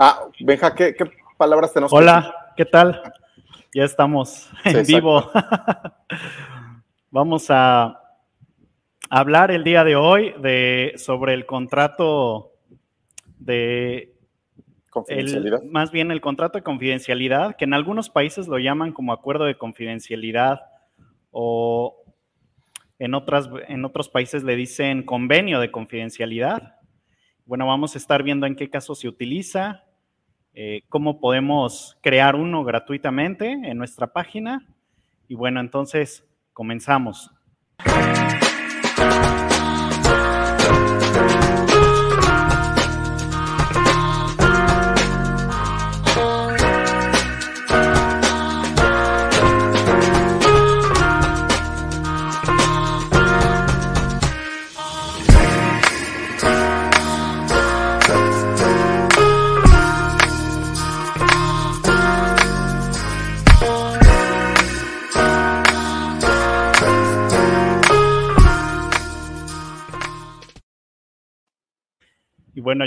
Ah, Benja, ¿qué, palabras tenemos? Hola, ¿qué tal? Ya estamos en vivo. Vamos a hablar el día de hoy de, sobre el contrato de... Confidencialidad. más bien el contrato de confidencialidad, que en algunos países lo llaman como acuerdo de confidencialidad o en, otras, en otros países le dicen convenio de confidencialidad. Bueno, vamos a estar viendo en qué caso se utiliza, eh, cómo podemos crear uno gratuitamente en nuestra página. Y bueno, entonces comenzamos.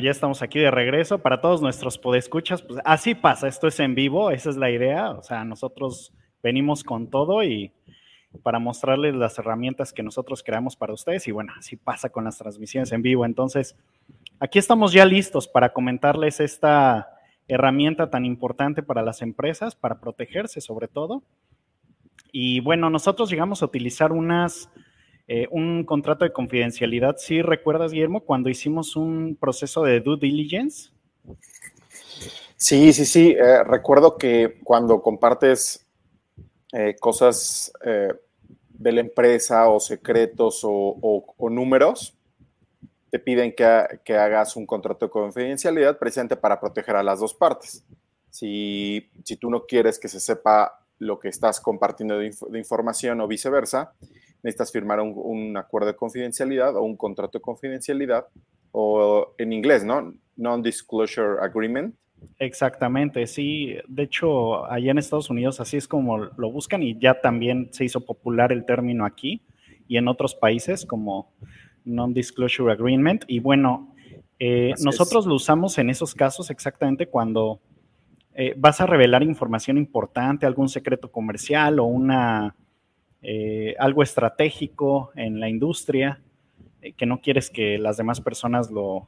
Ya estamos aquí de regreso. Para todos nuestros podescuchas, pues así pasa, esto es en vivo, esa es la idea. O sea, nosotros venimos con todo y para mostrarles las herramientas que nosotros creamos para ustedes. Y bueno, así pasa con las transmisiones en vivo. Entonces, aquí estamos ya listos para comentarles esta herramienta tan importante para las empresas, para protegerse sobre todo. Y bueno, nosotros llegamos a utilizar unas eh, un contrato de confidencialidad. ¿Sí recuerdas, Guillermo, cuando hicimos un proceso de due diligence? Sí, sí, sí. Eh, recuerdo que cuando compartes eh, cosas de la empresa o secretos o, números, te piden que, hagas un contrato de confidencialidad precisamente para proteger a las dos partes. Si, tú no quieres que se sepa lo que estás compartiendo de información o viceversa, necesitas firmar un, acuerdo de confidencialidad o un contrato de confidencialidad, o en inglés, ¿no? Non-disclosure agreement. Exactamente, sí. De hecho, allá en Estados Unidos así es como lo buscan y ya también se hizo popular el término aquí y en otros países como non-disclosure agreement. Y bueno, eh, nosotros lo usamos en esos casos exactamente cuando eh, vas a revelar información importante, algún secreto comercial o una eh, algo estratégico en la industria, eh, que no quieres que las demás personas lo,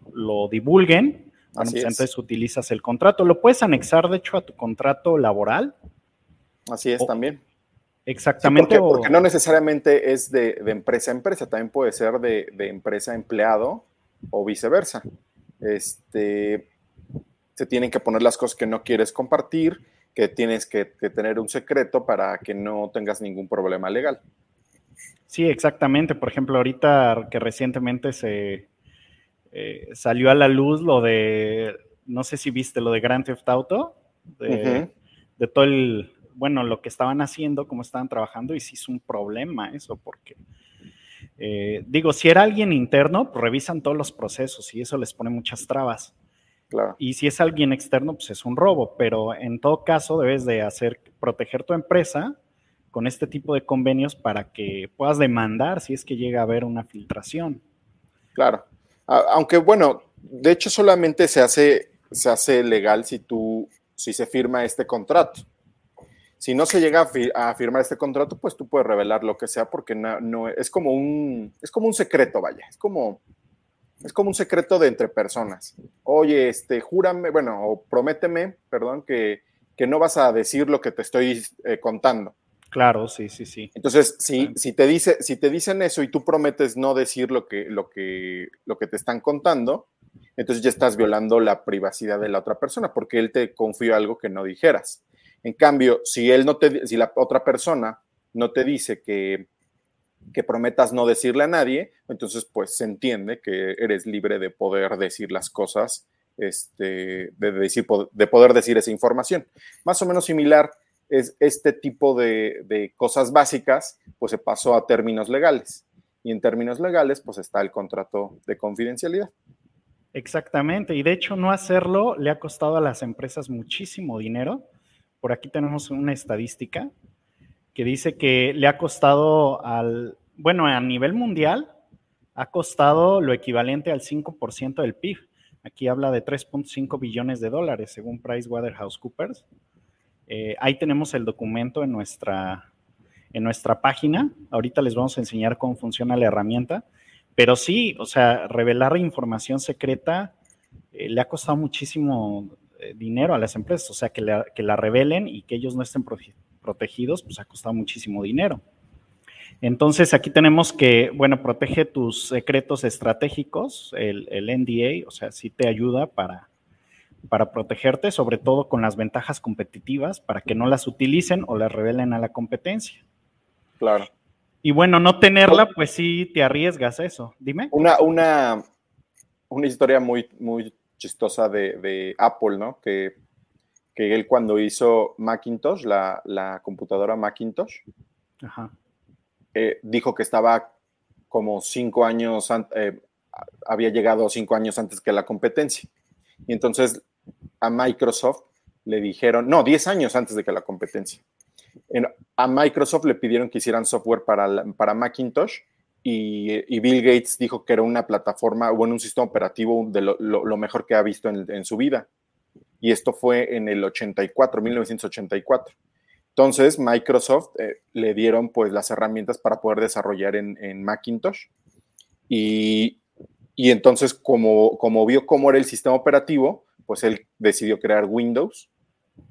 divulguen, pues entonces utilizas el contrato. Lo puedes anexar, de hecho, a tu contrato laboral. Así es también. Exactamente. porque, no necesariamente es de, empresa a empresa, también puede ser de, empresa a empleado o viceversa. Este, se tienen que poner las cosas que no quieres compartir que tienes que, tener un secreto para que no tengas ningún problema legal. Sí, exactamente. Por ejemplo, ahorita que recientemente se eh, salió a la luz lo de, no sé si viste lo de Grand Theft Auto, de, todo el, bueno, lo que estaban haciendo, cómo estaban trabajando, y sí es un problema eso, porque eh, digo, si era alguien interno, pues revisan todos los procesos y eso les pone muchas trabas. Y si es alguien externo, pues es un robo, pero en todo caso debes de hacer, proteger tu empresa con este tipo de convenios para que puedas demandar si es que llega a haber una filtración. Claro. Aunque bueno, de hecho solamente se hace, se hace legal si tú, si se firma este contrato. Si no se llega a, firmar este contrato, pues tú puedes revelar lo que sea porque no, no, es como un, es como un secreto, vaya. Es como, es como un secreto de entre personas. Oye, este, júrame, bueno, o prométeme, perdón, que, no vas a decir lo que te estoy eh, contando. Claro, sí, sí, sí. Entonces, si, si, te dice, si te dicen eso y tú prometes no decir lo que, lo, que, lo que te están contando, entonces ya estás violando la privacidad de la otra persona porque él te confió algo que no dijeras. En cambio, si él no te, si la otra persona no te dice que, que prometas no decirle a nadie, entonces pues se entiende que eres libre de poder decir las cosas, este, de, decir, de poder decir esa información. Más o menos similar es este tipo de, cosas básicas, pues se pasó a términos legales. Y en términos legales, pues está el contrato de confidencialidad. Exactamente, y de hecho no hacerlo le ha costado a las empresas muchísimo dinero. Por aquí tenemos una estadística que dice que le ha costado al, bueno, a nivel mundial, ha costado lo equivalente al 5% del PIB. Aquí habla de 3.5 billones de dólares, según PricewaterhouseCoopers. Eh, ahí tenemos el documento en nuestra, en nuestra página. Ahorita les vamos a enseñar cómo funciona la herramienta. Pero sí, o sea, revelar información secreta eh, le ha costado muchísimo eh, dinero a las empresas. O sea, que la, que la revelen y que ellos no estén protegidos, pues ha costado muchísimo dinero. Entonces, aquí tenemos que, bueno, protege tus secretos estratégicos, el, el NDA, o sea, sí te ayuda para, para protegerte, sobre todo con las ventajas competitivas, para que no las utilicen o las revelen a la competencia. Claro. Y bueno, no tenerla, pues sí te arriesgas a eso. Dime. Una, una, una historia muy, muy chistosa de, Apple, ¿no? Que, que, él cuando hizo Macintosh, la, la computadora Macintosh, eh, dijo que estaba como cinco años, eh, había llegado cinco años antes que la competencia. Y entonces a Microsoft le dijeron, no, diez años antes de que la competencia a Microsoft le pidieron que hicieran software para, para Macintosh y, Bill Gates dijo que era una plataforma, bueno, un sistema operativo de lo, mejor que ha visto en, su vida. Y esto fue en el 84, 1984. Entonces, Microsoft eh, le dieron pues las herramientas para poder desarrollar en, Macintosh. Y, entonces, como, como vio cómo era el sistema operativo, pues él decidió crear Windows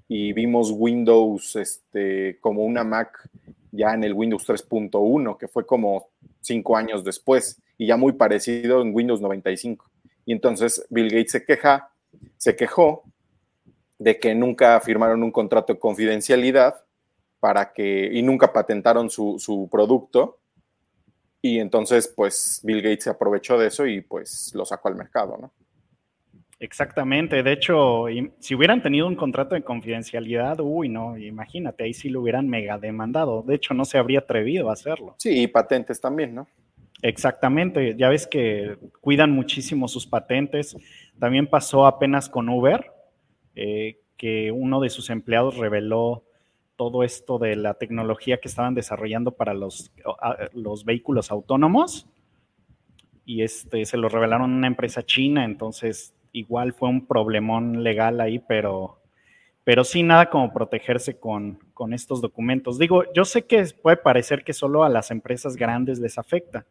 y vimos Windows este, como una Mac ya en el Windows 3.1, que fue como cinco años después, y ya muy parecido en Windows 95. Y entonces Bill Gates se queja, se quejó de que nunca firmaron un contrato de confidencialidad para que, y nunca patentaron su, su producto. Y entonces, pues, Bill Gates se aprovechó de eso y pues lo sacó al mercado, ¿no? Exactamente, de hecho, si hubieran tenido un contrato de confidencialidad, uy, no, imagínate, ahí sí lo hubieran mega demandado. De hecho, no se habría atrevido a hacerlo. Sí, y patentes también, ¿no? Exactamente, ya ves que cuidan muchísimo sus patentes. También pasó apenas con Uber, eh, que uno de sus empleados reveló todo esto de la tecnología que estaban desarrollando para los, los vehículos autónomos y este, se lo revelaron a una empresa china, entonces igual fue un problemón legal ahí, pero, pero sí nada como protegerse con, estos documentos. Digo, yo sé que puede parecer que solo a las empresas grandes les afecta,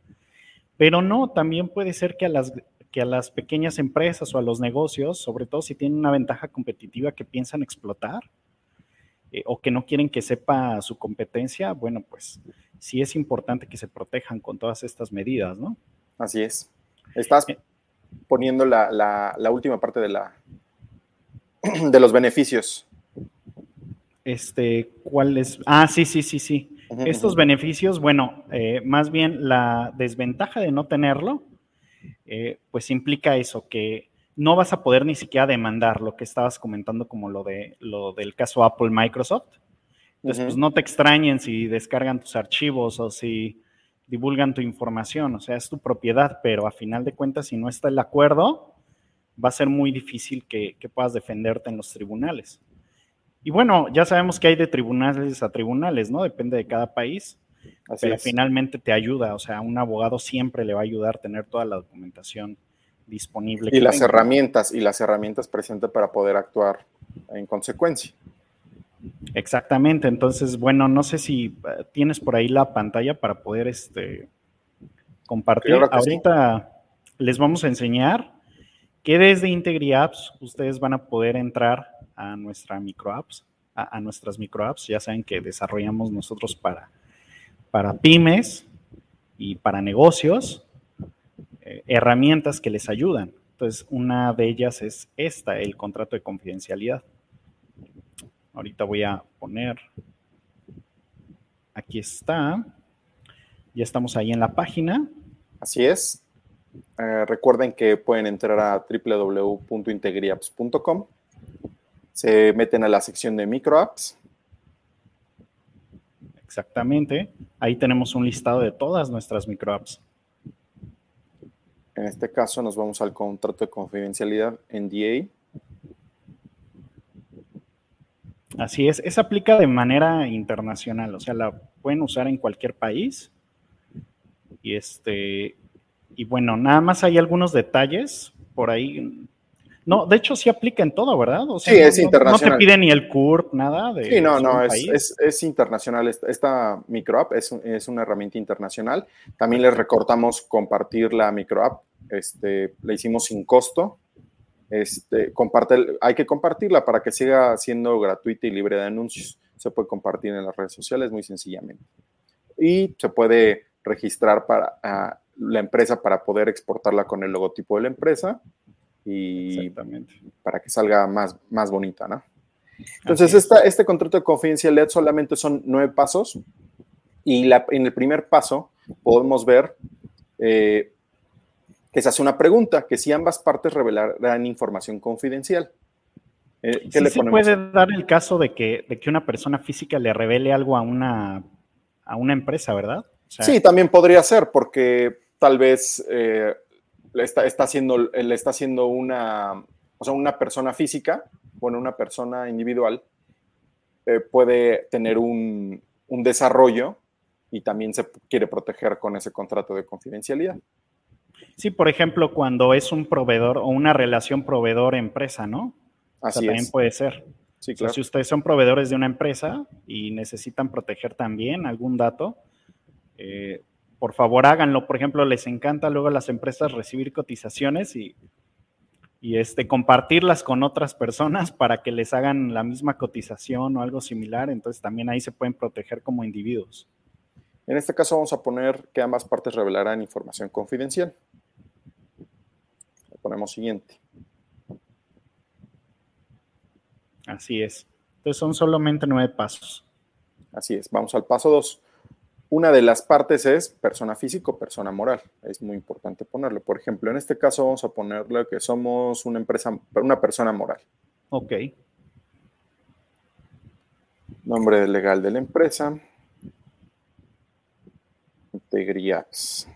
pero no, también puede ser que a las, que a las pequeñas empresas o a los negocios, sobre todo si tienen una ventaja competitiva que piensan explotar eh, o que no quieren que sepa su competencia, bueno, pues sí es importante que se protejan con todas estas medidas, ¿no? Así es. Estás eh, poniendo la, última parte de, la, de los beneficios. Este, ¿cuál es? Ah, sí, sí, sí, sí. Estos beneficios, bueno, eh, más bien la desventaja de no tenerlo, eh, pues implica eso, que no vas a poder ni siquiera demandar lo que estabas comentando como lo, de, lo del caso Apple Microsoft. Entonces, pues no te extrañen si descargan tus archivos o si divulgan tu información, o sea, es tu propiedad, pero a final de cuentas, si no está el acuerdo, va a ser muy difícil que, puedas defenderte en los tribunales. Y bueno, ya sabemos que hay de tribunales a tribunales, ¿no? Depende de cada país, pero finalmente te ayuda, o sea, un abogado siempre le va a ayudar a tener toda la documentación disponible. Y las herramientas, y las herramientas presentes para poder actuar en consecuencia. Exactamente, entonces, bueno, no sé si eh, tienes por ahí la pantalla para poder este, compartir. Ahorita les vamos a enseñar que desde Integri Apps ustedes van a poder entrar a nuestra microapps, a, a nuestras microapps. Ya saben que desarrollamos nosotros para, para pymes y para negocios eh, herramientas que les ayudan. Entonces, una de ellas es esta, el contrato de confidencialidad. Ahorita voy a poner, aquí está, ya estamos ahí en la página. Así es. Eh, recuerden que pueden entrar a www.integriapps.com. Se meten a la sección de microapps. Exactamente. Ahí tenemos un listado de todas nuestras microapps. En este caso nos vamos al contrato de confidencialidad NDA. Así es, esa aplica de manera internacional, o sea, la pueden usar en cualquier país. Y este, y bueno, nada más hay algunos detalles por ahí No, de hecho sí aplica en todo, ¿verdad? sí, es internacional. No te pide ni el CURP, nada de. Sí, no, no, es, internacional. Esta, microapp es, es, una herramienta internacional. También les recortamos compartir la microapp. Este, la hicimos sin costo. Este, comparte, hay que compartirla para que siga siendo gratuita y libre de anuncios. Se puede compartir en las redes sociales muy sencillamente. Y se puede registrar para la empresa para poder exportarla con el logotipo de la empresa y para que salga más, más bonita, ¿no? Entonces, este contrato de confidencialidad solamente son nueve pasos y la, en el primer paso podemos ver eh, que se hace una pregunta, que si ambas partes revelarán información confidencial. Eh, ¿qué le puede dar el caso de que, de que una persona física le revele algo a una, a una empresa, ¿verdad? sí, también podría ser, porque tal vez eh, le está, está, haciendo, le está haciendo una, o sea, una persona física, bueno, una persona individual, eh, puede tener un, un desarrollo y también se quiere proteger con ese contrato de confidencialidad. Sí, por ejemplo, cuando es un proveedor o una relación proveedor-empresa, ¿no? Así también puede ser. Sí, claro. si ustedes son proveedores de una empresa y necesitan proteger también algún dato, eh, por favor háganlo. Por ejemplo, les encanta luego a las empresas recibir cotizaciones y, y este, compartirlas con otras personas para que les hagan la misma cotización o algo similar. Entonces también ahí se pueden proteger como individuos. En este caso vamos a poner que ambas partes revelarán información confidencial. Le ponemos siguiente. Así es. Entonces son solamente nueve pasos. Así es. Vamos al paso dos. Una de las partes es persona física o persona moral. Es muy importante ponerlo. Por ejemplo, en este caso vamos a ponerle que somos una empresa, una persona moral. Ok. Nombre legal de la empresa. Integriaps.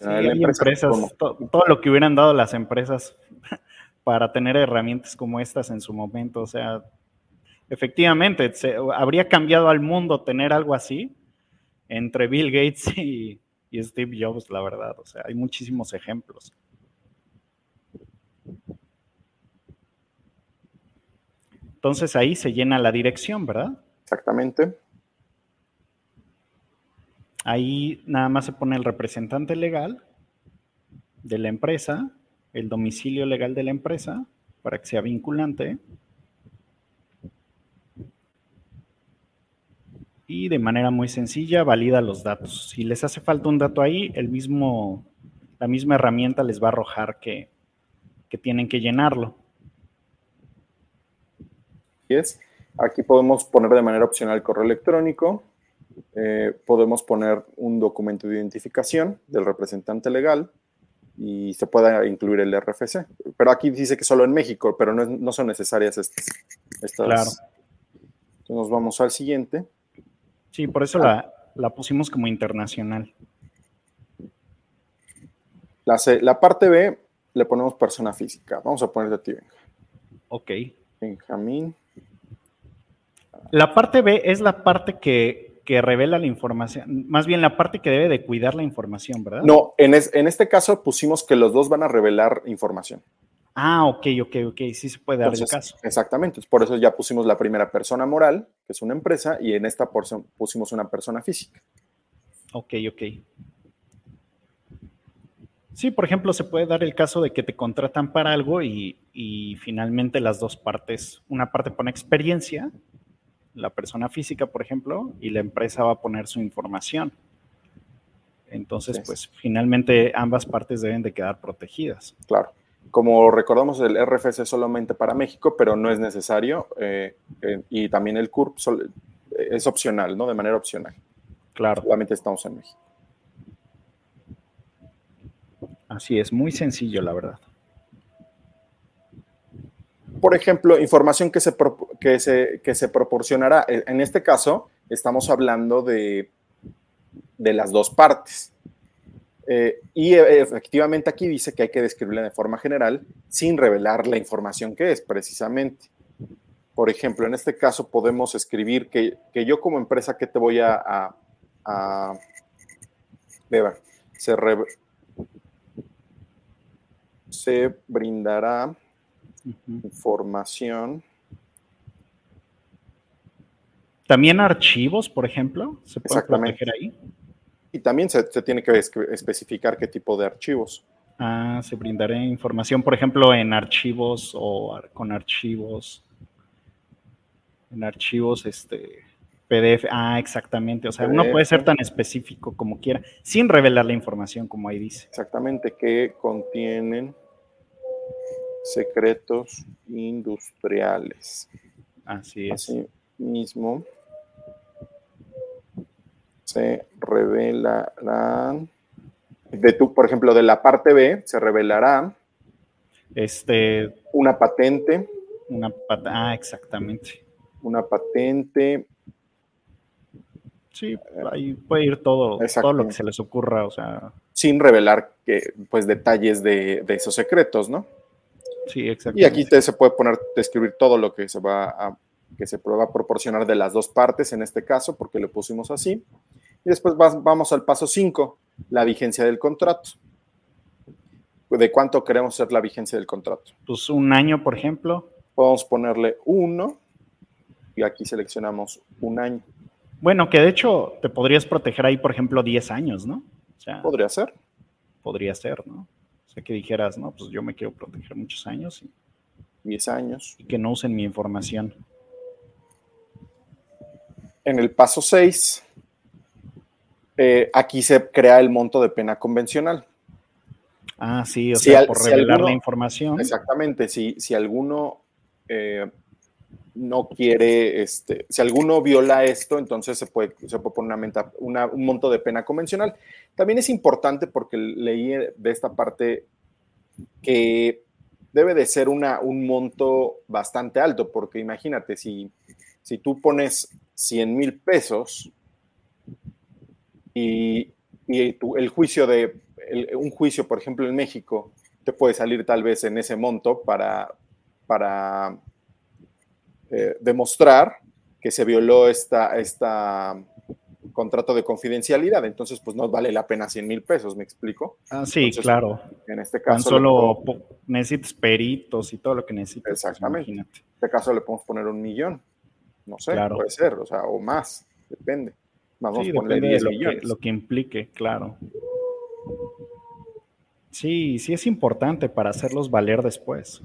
empresas, todo lo que hubieran dado las empresas para tener herramientas como estas en su momento. O sea, efectivamente, habría cambiado al mundo tener algo así entre Bill Gates y, Steve Jobs, la verdad. O sea, hay muchísimos ejemplos. Entonces ahí se llena la dirección, ¿verdad? Exactamente. Ahí nada más se pone el representante legal de la empresa, el domicilio legal de la empresa, para que sea vinculante. Y de manera muy sencilla valida los datos. Si les hace falta un dato ahí, el mismo, la misma herramienta les va a arrojar que, tienen que llenarlo. es. Aquí podemos poner de manera opcional el correo electrónico, eh, podemos poner un documento de identificación del representante legal y se puede incluir el RFC. Pero aquí dice que solo en México, pero no, son necesarias estas. estas. Claro. Entonces nos vamos al siguiente. Sí, por eso la, pusimos como internacional. La, la parte B le ponemos persona física. Vamos a poner de ti, Benja. Ok. Benjamín. La parte B es la parte que, revela la información, más bien la parte que debe de cuidar la información, ¿verdad? No, en, en este caso pusimos que los dos van a revelar información. Ah, ok, ok, ok, sí se puede dar el caso. Exactamente, por eso ya pusimos la primera persona moral, que es una empresa, y en esta porción pusimos una persona física. Ok, ok. Sí, por ejemplo, se puede dar el caso de que te contratan para algo y, finalmente las dos partes, una parte pone experiencia, la persona física, por ejemplo, y la empresa va a poner su información. Entonces, pues finalmente ambas partes deben de quedar protegidas. Claro. Como recordamos, el RFC es solamente para México, pero no es necesario. Eh, eh, y también el CURP es opcional, ¿no? De manera opcional. Claro. Solamente estamos en México. Así es, muy sencillo, la verdad. Por ejemplo, información que se, que se, que se proporcionará. En este caso, estamos hablando de, de las dos partes. Eh, y eh, efectivamente aquí dice que hay que describirla de forma general sin revelar la información que es precisamente. Por ejemplo, en este caso podemos escribir que, yo como empresa que te voy a... a, a se, se brindará información. También archivos, por ejemplo, se pueden proteger ahí. Y también se, tiene que especificar qué tipo de archivos. Ah, se brindará información, por ejemplo, en archivos o con archivos. En archivos, este. PDF. Ah, exactamente. O sea, uno puede ser tan específico como quiera, sin revelar la información, como ahí dice. Exactamente, que contienen secretos industriales. Así es. Así mismo se revelarán. De tu, por ejemplo, de la parte B se revelará este, una patente. Una ah, exactamente. Una patente. Sí, ahí puede ir todo, todo lo que se les ocurra, o sea. Sin revelar que, pues, detalles de, esos secretos, ¿no? Sí, exacto. Y aquí te, se puede poner, describir todo lo que se va a, que se va a proporcionar de las dos partes en este caso, porque lo pusimos así. Y después vamos al paso 5, la vigencia del contrato. ¿De cuánto queremos ser la vigencia del contrato? Pues un año, por ejemplo. Podemos ponerle uno y aquí seleccionamos un año. Bueno, que de hecho te podrías proteger ahí, por ejemplo, 10 años, ¿no? podría ser. Podría ser, ¿no? O sea, que dijeras, no, pues yo me quiero proteger muchos años. Y, 10 años. Y que no usen mi información. En el paso 6 eh, aquí se crea el monto de pena convencional. Ah, sí, o sea, por revelar la información. Exactamente, si, si alguno eh, no quiere, este, si alguno viola esto, entonces se puede, se puede poner una, un monto de pena convencional. También es importante porque leí de esta parte que debe de ser una, un monto bastante alto, porque imagínate, si, si tú pones 100 mil pesos, y, el juicio de, un juicio, por ejemplo, en México, te puede salir tal vez en ese monto para, para eh, demostrar que se violó esta, esta contrato de confidencialidad, entonces pues no vale la pena 100 mil pesos, ¿me explico? Ah, sí, claro. En este caso... Tan solo necesitas peritos y todo lo que necesitas. Pues, Exactamente. en este caso le podemos poner un millón, no sé, puede ser, o sea, o más, depende. Vamos a ponerle 10 lo Que, lo que implique, claro. Sí, sí es importante para hacerlos valer después.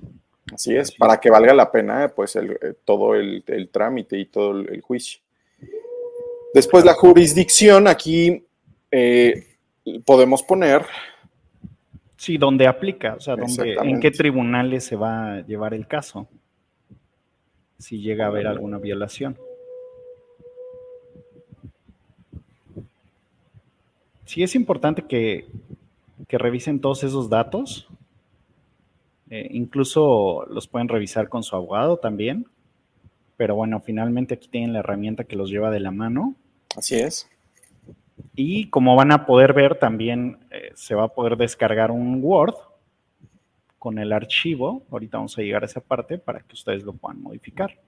Así es, para que valga la pena pues el, eh, todo el, trámite y todo el, juicio. Después la jurisdicción, aquí eh, podemos poner... Sí, donde aplica, o sea, en qué tribunales se va a llevar el caso, si llega a haber alguna violación. Sí es importante que, revisen todos esos datos. Eh, incluso los pueden revisar con su abogado también. Pero bueno, finalmente aquí tienen la herramienta que los lleva de la mano. Así es. Y como van a poder ver, también eh, se va a poder descargar un Word con el archivo. Ahorita vamos a llegar a esa parte para que ustedes lo puedan modificar.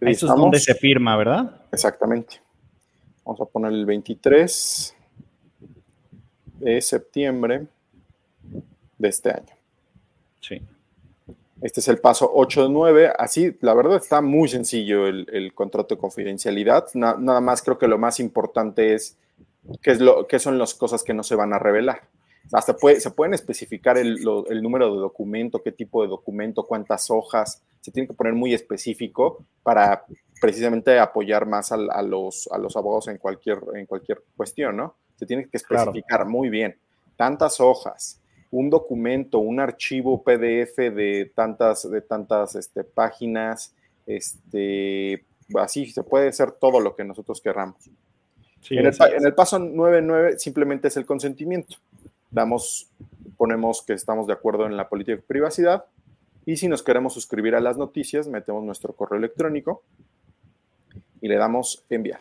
Eso es donde se firma, ¿verdad? Exactamente. Vamos a poner el 23 de septiembre de este año. Sí. Este es el paso 8 de 9. Así, la verdad está muy sencillo el, contrato de confidencialidad. nada más creo que lo más importante es qué, es lo, qué son las cosas que no se van a revelar. Hasta puede, se pueden especificar el, el, número de documento, qué tipo de documento, cuántas hojas. Se tiene que poner muy específico para precisamente apoyar más a, los, a los abogados en cualquier, en cualquier cuestión, ¿no? Se tiene que especificar muy bien. Tantas hojas, un documento, un archivo PDF de tantas, de tantas este, páginas, este, así se puede hacer todo lo que nosotros querramos. en, el, en, el, paso 9.9 simplemente es el consentimiento. Damos, ponemos que estamos de acuerdo en la política de privacidad y si nos queremos suscribir a las noticias, metemos nuestro correo electrónico y le damos enviar.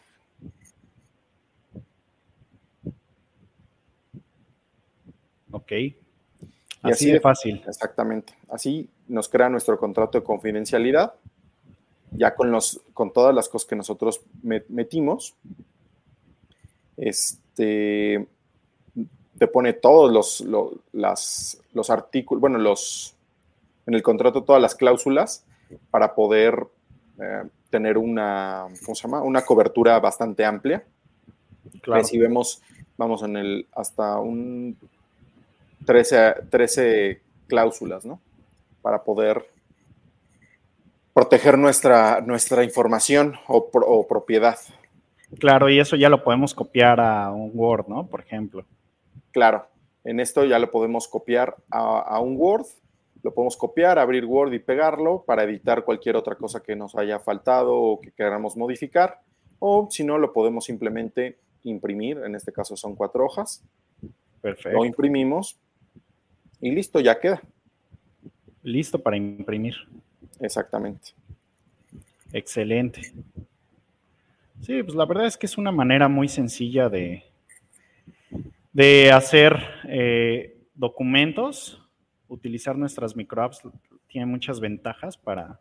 Ok. así, de fácil. Exactamente. Así nos crea nuestro contrato de confidencialidad, ya con, los, con todas las cosas que nosotros metimos. Este, te pone todos los, las, los artículos, bueno, los, en el contrato todas las cláusulas para poder eh, tener una, ¿cómo se llama? Una cobertura bastante amplia. Claro. Si vemos, vamos en el, hasta un 13, 13 cláusulas, ¿no? Para poder proteger nuestra, nuestra información o, o, propiedad. Claro, y eso ya lo podemos copiar a un Word, ¿no? Por ejemplo. Claro, en esto ya lo podemos copiar a, un Word, lo podemos copiar, abrir Word y pegarlo para editar cualquier otra cosa que nos haya faltado o que queramos modificar. O si no, lo podemos simplemente imprimir, en este caso son cuatro hojas. Perfecto. Lo imprimimos y listo, ya queda. Listo para imprimir. Exactamente. Excelente. Sí, pues la verdad es que es una manera muy sencilla de, de hacer eh, documentos, utilizar nuestras microapps tiene muchas ventajas para,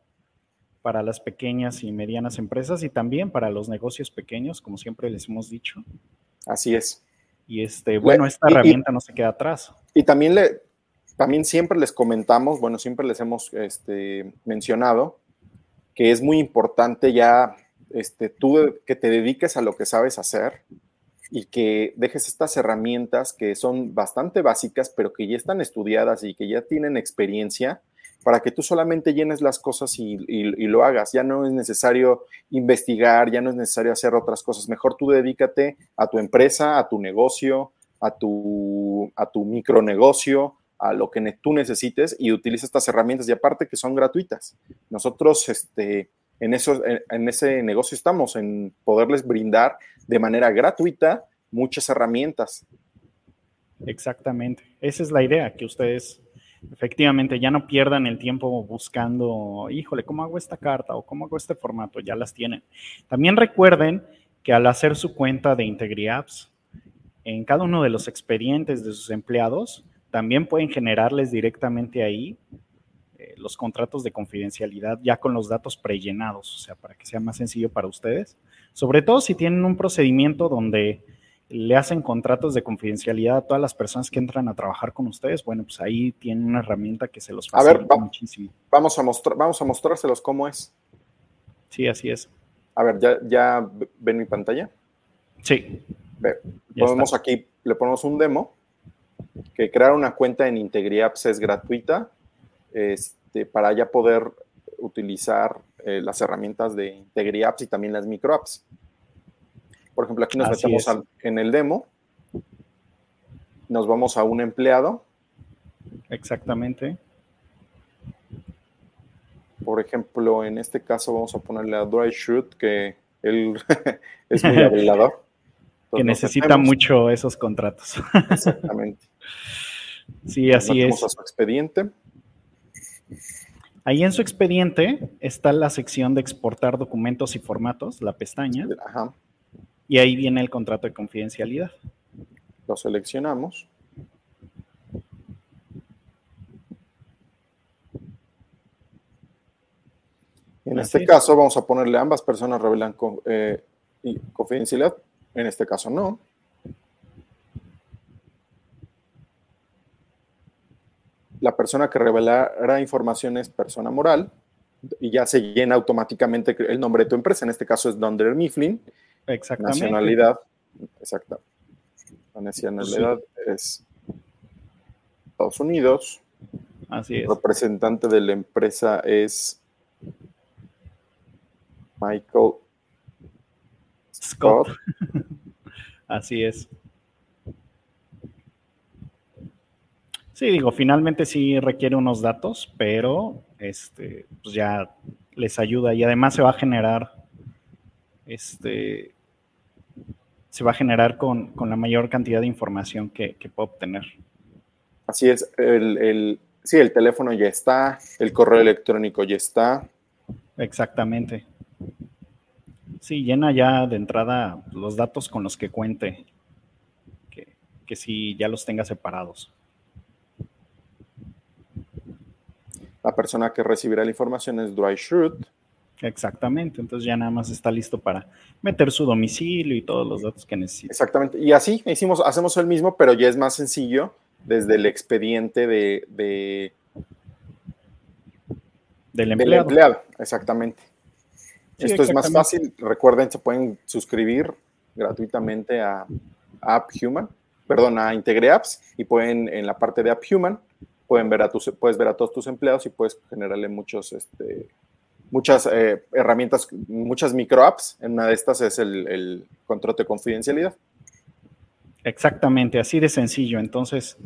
para las pequeñas y medianas empresas y también para los negocios pequeños, como siempre les hemos dicho. Así es. Y este, bueno, esta herramienta no se queda atrás. Y también le, también siempre les comentamos, bueno, siempre les hemos este, mencionado que es muy importante ya este, tú que te dediques a lo que sabes hacer, y que dejes estas herramientas que son bastante básicas, pero que ya están estudiadas y que ya tienen experiencia para que tú solamente llenes las cosas y, lo hagas. Ya no es necesario investigar, ya no es necesario hacer otras cosas. Mejor tú dedícate a tu empresa, a tu negocio, a tu, a tu micronegocio, a lo que tú necesites y utiliza estas herramientas y aparte que son gratuitas. Nosotros este, en, eso, en ese negocio estamos, en poderles brindar de manera gratuita muchas herramientas. Exactamente. Esa es la idea, que ustedes efectivamente ya no pierdan el tiempo buscando, híjole, ¿cómo hago esta carta o cómo hago este formato? Ya las tienen. También recuerden que al hacer su cuenta de IntegriApps, en cada uno de los expedientes de sus empleados, también pueden generarles directamente ahí eh, los contratos de confidencialidad ya con los datos prellenados, o sea, para que sea más sencillo para ustedes. Sobre todo si tienen un procedimiento donde le hacen contratos de confidencialidad a todas las personas que entran a trabajar con ustedes, bueno, pues ahí tienen una herramienta que se los facilita a ver, muchísimo. Vamos a, mostrar, vamos a mostrárselos cómo es. Sí, así es. A ver, ¿ya, ya ven mi pantalla? Sí. Ve, ponemos aquí, le ponemos un demo, que crear una cuenta en IntegriApps es gratuita, este, para ya poder utilizar eh, las herramientas de IntegriApps y también las microapps. Por ejemplo, aquí nos metemos en el demo, nos vamos a un empleado. Exactamente. Por ejemplo, en este caso vamos a ponerle a Dry Shoot, que él es muy hablador. que necesita mucho esos contratos. Exactamente. sí, así es. Vamos a su expediente. Ahí en su expediente está la sección de exportar documentos y formatos, la pestaña. Ajá. Y ahí viene el contrato de confidencialidad. Lo seleccionamos. En este caso vamos a ponerle ambas personas revelan eh, confidencialidad. En este caso no. La persona que revelará información es persona moral y ya se llena automáticamente el nombre de tu empresa. En este caso es Dunder Mifflin. Exactamente. Nacionalidad. Exacto. La nacionalidad es Estados Unidos. Así es. El representante de la empresa es Michael Scott. Así es. Sí, digo, finalmente sí requiere unos datos, pero este, pues ya les ayuda y además se va a generar, este, se va a generar con, la mayor cantidad de información que, que puede obtener. Así es, el, el, sí, el teléfono ya está, el correo electrónico ya está. Exactamente. Sí, llena ya de entrada los datos con los que cuente, que, que sí ya los tenga separados. La persona que recibirá la información es Dry Shoot. Exactamente, entonces ya nada más está listo para meter su domicilio y todos los datos que necesita. Exactamente, y así hicimos, hacemos el mismo, pero ya es más sencillo desde el expediente de, del, empleado. Exactamente. Esto es más fácil, recuerden, se pueden suscribir gratuitamente a, App Human, perdón, a Integre Apps y pueden en la parte de App Human pueden ver a tus, puedes ver a todos tus empleados y puedes generarle muchos, este, muchas eh, herramientas, muchas micro apps. En una de estas es el, control de confidencialidad. Exactamente, así de sencillo. Entonces,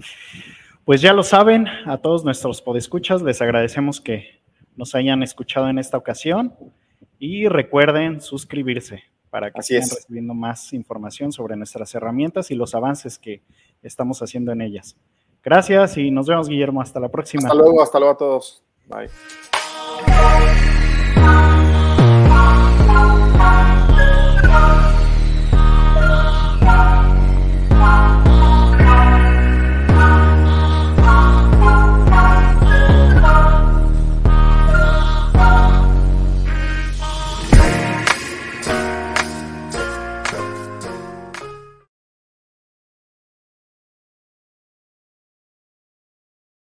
pues ya lo saben, a todos nuestros podescuchas les agradecemos que nos hayan escuchado en esta ocasión y recuerden suscribirse para que sigan recibiendo más información sobre nuestras herramientas y los avances que estamos haciendo en ellas. Gracias y nos vemos, Guillermo. Hasta la próxima. Hasta luego, hasta luego a todos. Bye.